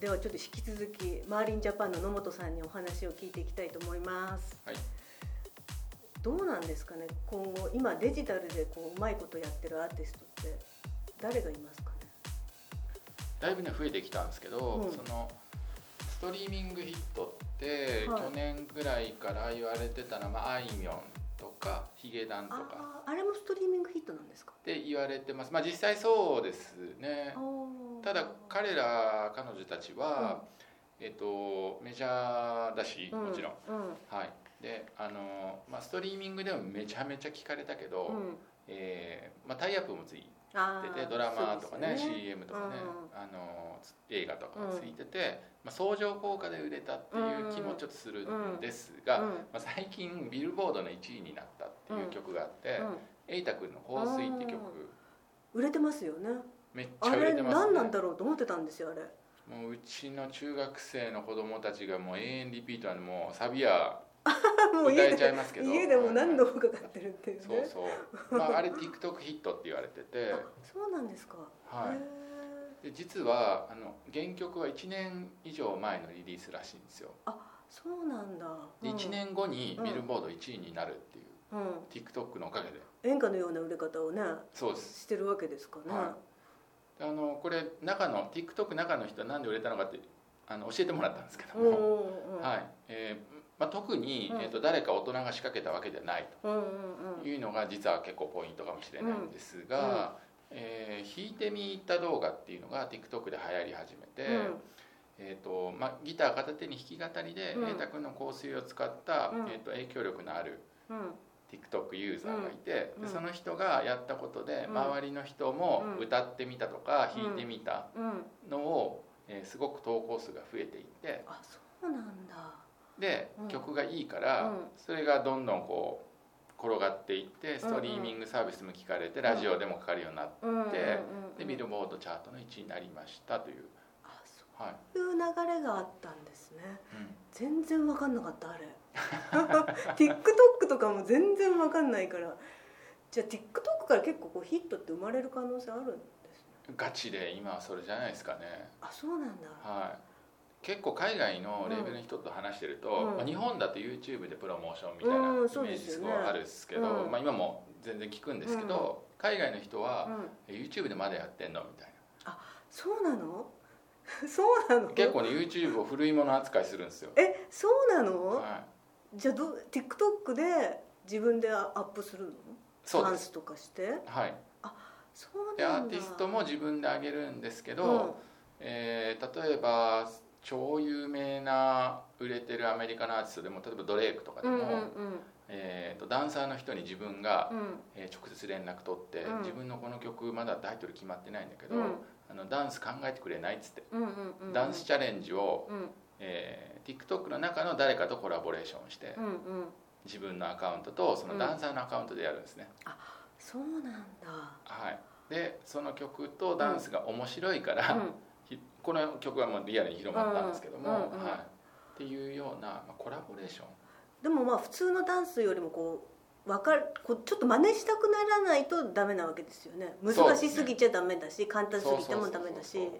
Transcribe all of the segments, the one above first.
ではちょっと引き続きマーリンジャパンの野本さんにお話を聞いていきたいと思います。はい。どうなんですかね？今後今デジタルでこううまいことやってるアーティストって誰がいますかね？だいぶね増えてきたんですけど、うん。そのストリーミングヒットって、はい。去年ぐらいから言われてたのは、まあ、あいみょんとかヒゲダンとか。あれもストリーミングヒットなんですか？って言われてます。まあ実際そうですねただ彼ら彼女たちは、えっとメジャーだしもちろん、うん。はい。であの、まあ、ストリーミングでもめちゃめちゃ聞かれたけど、うん。うんえーまあ、タイアップもついててドラマとかねそうですよ CM とかね、うん。あのつ映画とかついてて、まあ、相乗効果で売れたっていう気もちょっとするんですが、うん。まあ、最近ビルボードの1位になったっていう曲があってうん「瑛太、くんの香水」っていう曲売れてますよねめっちゃあれ売れてます、ね、何なんだろうと思ってたんですよあれ。もううちの中学生の子供たちがもう永遠リピートでもうサビは もう歌えちゃいますけど。家でも何度もかかってるっていう。ねそうそう、まあ、あれ TikTok ヒットって言われてて。あそうなんですか。はい。へで実はあの原曲は1年以上前のリリースらしいんですよ。ーそうなんだ。でうん。1年後にうん。ビルボード1位になるっていう、うん。TikTok のおかげで。演歌のような売れ方をねそうです。してるわけですかね、はあのこれ中の TikTok 中の人は何で売れたのかってあの教えてもらったんですけどうんうんも、うん。はい。えーまあ、特に、うん。えー、と誰か大人が仕掛けたわけではないうんうんというのが実は結構ポイントかもしれないんですが、えー弾いてみた動画っていうのが TikTok で流行り始めて、えーとまあ、ギター片手に弾き語りでうん。瑛太君の香水を使った、うん。えー、と影響力のあるうんうん TikTok ユーザーがいて、うんでその人がやったことでうん。周りの人もうん。歌ってみたとかうん。弾いてみたうん。のを、えーすごく投稿数が増えていってあそうなんだ。でうん。曲がいいからうん。それがどんどんこう転がっていってストリーミングサービスも聞かれてラジオでもかかるようになってでビルボードチャートの1位になりましたという、あそはい。ういう流れがあったんですね。うん。全然わかんなかったあれ TikTok とかも全然わかんないから。じゃあ TikTok から結構こうヒットって生まれる可能性あるんですね。ガチで今はそれじゃないですかね。あそうなんだ。はい。結構海外のレーベルの人と話してると、うん。まあ、日本だと YouTube でプロモーションみたいなイメージですごいあるんですけど、うん。まあ、今も全然聞くんですけど、海外の人はうん「YouTube でまだやってんの?」みたいそうなの？そうなの？な結構ね YouTube を古いもの扱いするんですよ、えそうなの、はじゃあどう TikTok で自分でアップするの？い、そうです。ダンスとかして？はい。そうでアなんだ。ーティストも自分で上げるんですけど、うん。えー例えば超有名な売れてるアメリカのアーティストでも例えばドレイクとかでも、うんうんえーとダンサーの人に自分がうん。うんえー直接連絡取って、うん。自分のこの曲まだタイトル決まってないんだけど、うん。あのダンス考えてくれないっつって、うんうんうん。ダンスチャレンジを、うんえー TikTok の中の誰かとコラボレーションして、うんうん。自分のアカウントとそのダンサーのアカウントでやるんですね、そうなんだ。はい。でその曲とダンスが面白いから、うん。ひこの曲はもうリアルに広まったんですけども、うんうんうんはい、っていうような、まあ、コラボレーション。でもまあ普通のダンスよりもこうわかるこうちょっと真似したくならないとダメなわけですよね。難しすぎちゃダメだし、簡単すぎてもダメだし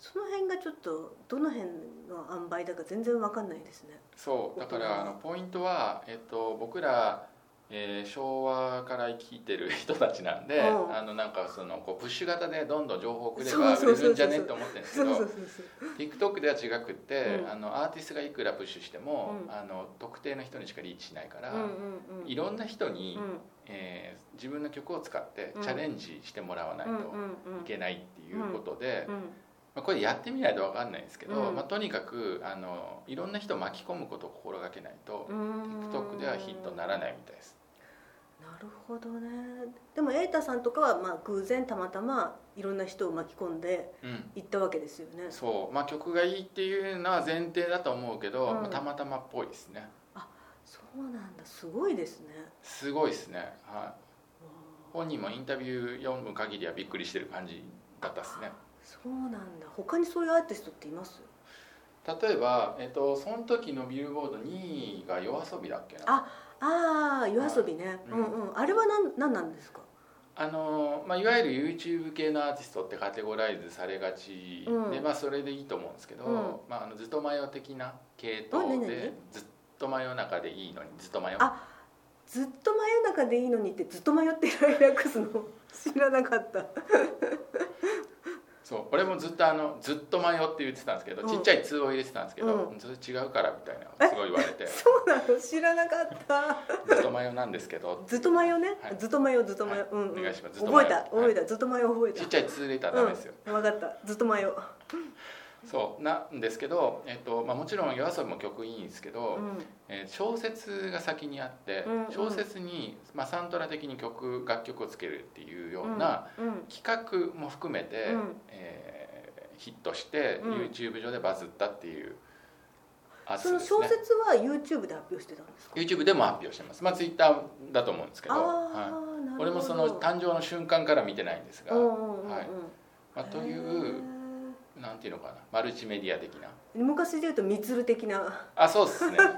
その辺がちょっとどの辺の塩梅だか全然わかんないですね。そうだからあのポイントは、えっと、僕ら、えー昭和から生きてる人たちなんで、うん。あのなんかそのこうプッシュ型でどんどん情報をくれば売れるんじゃねって思ってるんですけど TikTok では違くって、うん。あのアーティストがいくらプッシュしても、うん。あの特定の人にしかリーチしないから、うんうんうん。いろんな人に、うん。えー自分の曲を使ってうんチャレンジしてもらわないといけないっていうことで、うんまあ、これやってみないと分かんないんですけど、うん。まあ、とにかくあのいろんな人を巻き込むことを心がけないと、うん。TikTok ではヒットにならないみたいです。なるほどね。でも瑛太さんとかはまあ偶然たまたまいろんな人を巻き込んでうん。行ったわけですよね。そう。まあ曲がいいっていうのは前提だと思うけど、うん。まあ、たまたまっぽいですね。そうなんだ。すごいですね。すごいですね。はい。本人もインタビュー読む限りはびっくりしてる感じだったですねそうなんだ。他にそういうアーティストっています？例えば、えっと、その時のビルボード2位が夜遊びだっけな。あああ夜遊びね、ううんん。うん。あれは何何なんですか？あのまあ、いわゆる YouTube 系のアーティストってカテゴライズされがちで、うん。まあ、それでいいと思うんですけど、うん。まあ、あのずっと真夜的な系統でずっと真夜中でいいのにずっと真夜あずっと真夜中でいいのにってずっと迷ってる略すの？知らなかったそう俺もずっとあのずっと真夜って言ってたんですけど、うん。ちっちゃい「通」を入れてたんですけど、うん。それ違うからみたいなすごい言われて。そうなの？知らなかった。ずっと真夜なんですけど。ずっと迷うね、はい。ずっと迷うずっと迷う、はい。うん、うん、お願いします。ずっと迷う覚えたはい覚えた、ずっと迷う覚えた。ちっちゃい「通」入れたらダメですよ、うん、分かった。ずっと迷うそうなんですけど、えっとまあ、もちろん夜遊びも曲いいんですけど、うん。えー小説が先にあって、うんうん。小説に、まあ、サントラ的に曲楽曲をつけるっていうようなうん。企画も含めて、うん。えーヒットして、うん。YouTube 上でバズったっていうアーティその小説は YouTube で発表してたんですか？YouTube でも発表してます。まあ Twitter だと思うんですけど、はい、俺もその誕生の瞬間から見てないんですが、はい。まあ、というなんていうのかな？マルチメディア的な。昔で言うとみつる的な、あそうですね、はい、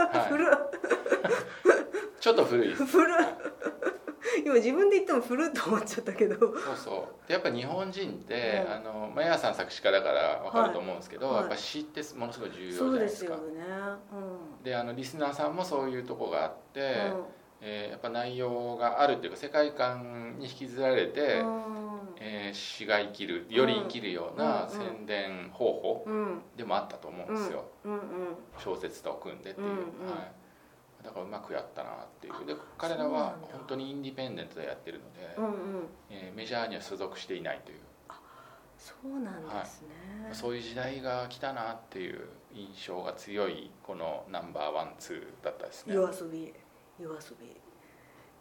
ちょっと古いです。古っ今自分で言っても古っと思っちゃったけど。そうそう。でやっぱ日本人って、うんあのマヤさん作詞家だから分かると思うんですけど、はい。やっぱ詩ってものすごい重要じゃそうないですか。ですよね。であのリスナーさんもそういうとこがあって、うん、えーやっぱ内容があるっていうか世界観に引きずられて、うんえー詩が生きるより生きるようなうん。宣伝方法うん。でもあったと思うんですよ、うんうん小説と組んでっていう、うん。うん。はい、だからうまくやったなっていう。で彼らは本当にインディペンデントでやってるので、うんうん。えーメジャーには所属していないという。そうなんですね、そういう時代が来たなっていう印象が強いこのナンバーワンツーだったですね。夜遊び。 YOASOBI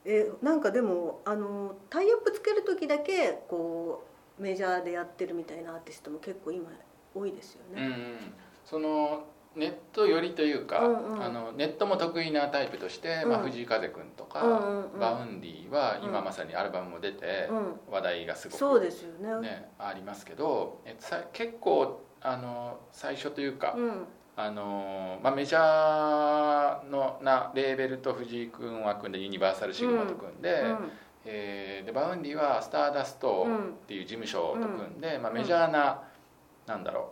えなんかでもあのタイアップつける時だけこうメジャーでやってるみたいなアーティストも結構今多いですよね、うんうん、そのネット寄りというか、うんうん。あのネットも得意なタイプとして、まあ、うん藤井風君とか、うんうんうん。 Vaundy は今うん。まさにアルバムも出て、うん。話題がすごくそうですよね。ね、ありますけどえさ結構あの最初というか、うんあのまあ、メジャーのなレーベルと藤井君は組んでユニバーサルシグマと組んで,、えーで Vaundy はスターダストうん。っていう事務所と組んで、まあ、メジャーな、なんだろう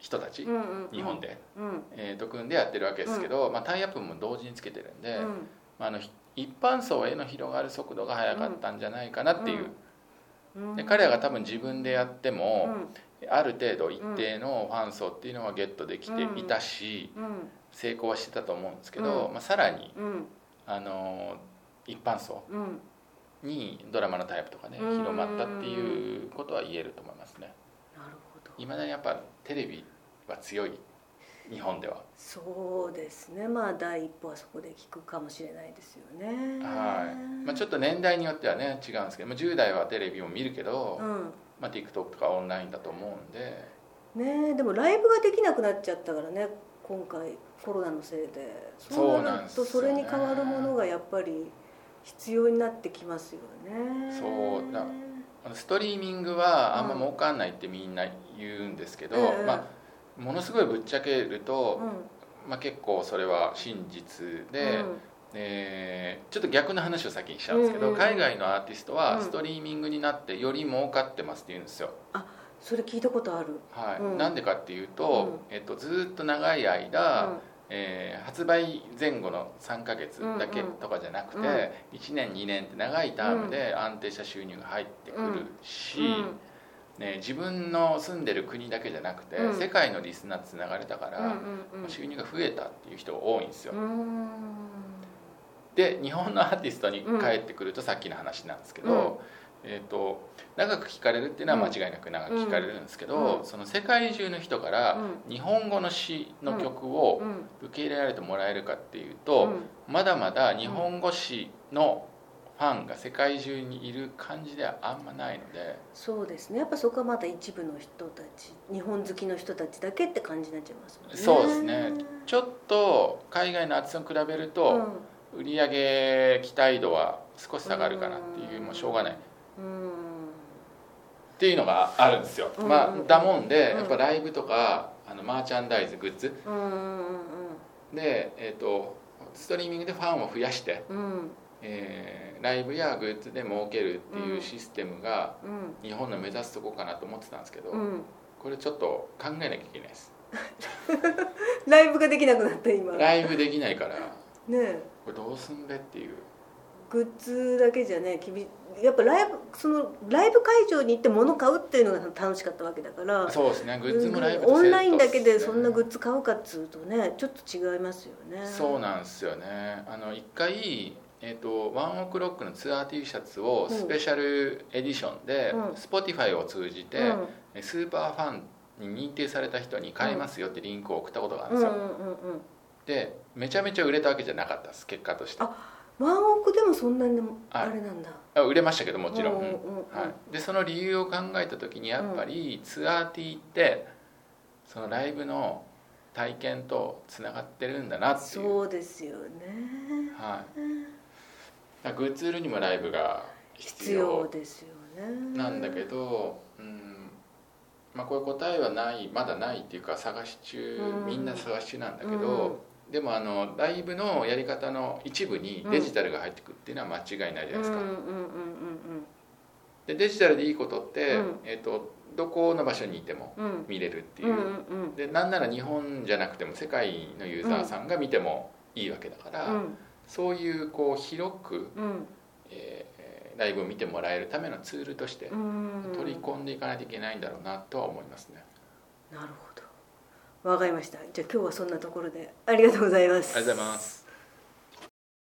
人たち、うんうん日本で、うん。えーと組んでやってるわけですけど、まあ、タイアップも同時につけてるんで、うん。まあ、あのひ一般層への広がる速度が速かったんじゃないかなっていう、うん。で彼らが多分自分でやっても、うんある程度一定のファン層っていうのはゲットできていたし、うん。成功はしてたと思うんですけど、うん。まあ、さらに、うん。あの一般層うん。にドラマのタイプとかねうん。広まったっていうことは言えると思いますね。なるほど。いまだにやっぱテレビは強い日本では。そうですね。まあ第一歩はそこで聞くかもしれないですよね。はい。まあ、ちょっと年代によってはね違うんですけど、まあ、10代はテレビも見るけど、うんまあ、TikTok とかオンラインだと思うんで。ねえでもライブができなくなっちゃったからね今回コロナのせいで。そうなんですよね。とそれに代わるものがやっぱり必要になってきますよね。そうだ。ストリーミングはあんま儲かんないってみんな言うんですけど、ええ。まあ、ものすごいぶっちゃけるとう、ん。まあ、結構それは真実で、うんえーちょっと逆の話を先にしちゃうんですけど、うんうんうん。海外のアーティストうん。はストリーミングになってより儲かってますって言うんですよ、それ聞いたことある。はい。うん。なんでかっていうと、えっと、ずっと長い間、うん。えー発売前後の3ヶ月だけとかじゃなくて、うん1年2年って長いタームで安定した収入が入ってくるし、うん。ね、自分の住んでる国だけじゃなくて、うん。世界のリスナーつながれたから、うんうんうん。収入が増えたっていう人が多いんですよ、うんで日本のアーティストに帰ってくるとさっきの話なんですけど、えー、と長く聴かれるっていうのは間違いなく長く聴かれるんですけど、うん。その世界中の人から日本語の詩の曲をうん。受け入れられてもらえるかっていうと、うん。まだまだ日本語詩のファンが世界中にいる感じではあんまないので。そうですね。やっぱそこはまた一部の人たち日本好きの人たちだけって感じになっちゃいますもんね。そうですね。ちょっと海外のアーティストに比べると、売り上げ期待度は少し下がるかなっていううん。もうしょうがない。っうん。ていうのがあるんですよ、うんまあだもんでうん。やっぱライブとかあのマーチャンダイズグッズ。で、えー、とストリーミングでファンを増やして、えーライブやグッズで儲けるっていうシステムがうん。日本の目指すとこかなと思ってたんですけど、うん。これちょっと考えなきゃいけないですライブができなくなった今ねライブできないからえこれどうすんべっていう。グッズだけじゃね厳やっぱライブそのライブ会場に行って物買うっていうのが楽しかったわけだからそうですね。グッズもライブとオンラインだけでそんなグッズ買うかっつうとねちょっと違いますよね。そうなんですよね。あの一回えー、とワンオクロックのツアー T シャツをスペシャルエディションで、うん。Spotify を通じて、うん。えスーパーファンに認定された人に買えますよってリンクを送ったことがあるんうんですよ、うんうんうんでめちゃめちゃ売れたわけじゃなかったです結果として。あワンオクでもそんなにでもあはい。れなんだ。あ売れましたけどもちろん、うんうんうんはい、でその理由を考えた時にやっぱりツアー T ってそのライブの体験とつながってるんだなっていう。そうですよね。はい、グッズ売るにもライブが必必要要ですよね。なんだけど、うん。まあ、これ答えはないまだないっていうか探し中うん。みんな探し中なんだけど、でもあのライブのやり方の一部にデジタルが入ってくるっていうのは間違いないじゃないですか。でデジタルでいいことって、うん。えー、とどこの場所にいても見れるっていう、うんうんうん。でなんなら日本じゃなくても世界のユーザーさんが見てもいいわけだから、うん。そういうこう広く、うん。えーライブを見てもらえるためのツールとしてうん。取り込んでいかないといけないんだろうなとは思いますね。なるほどわかりました。じゃあ今日はそんなところで。ありがとうございます。ありがとうございます。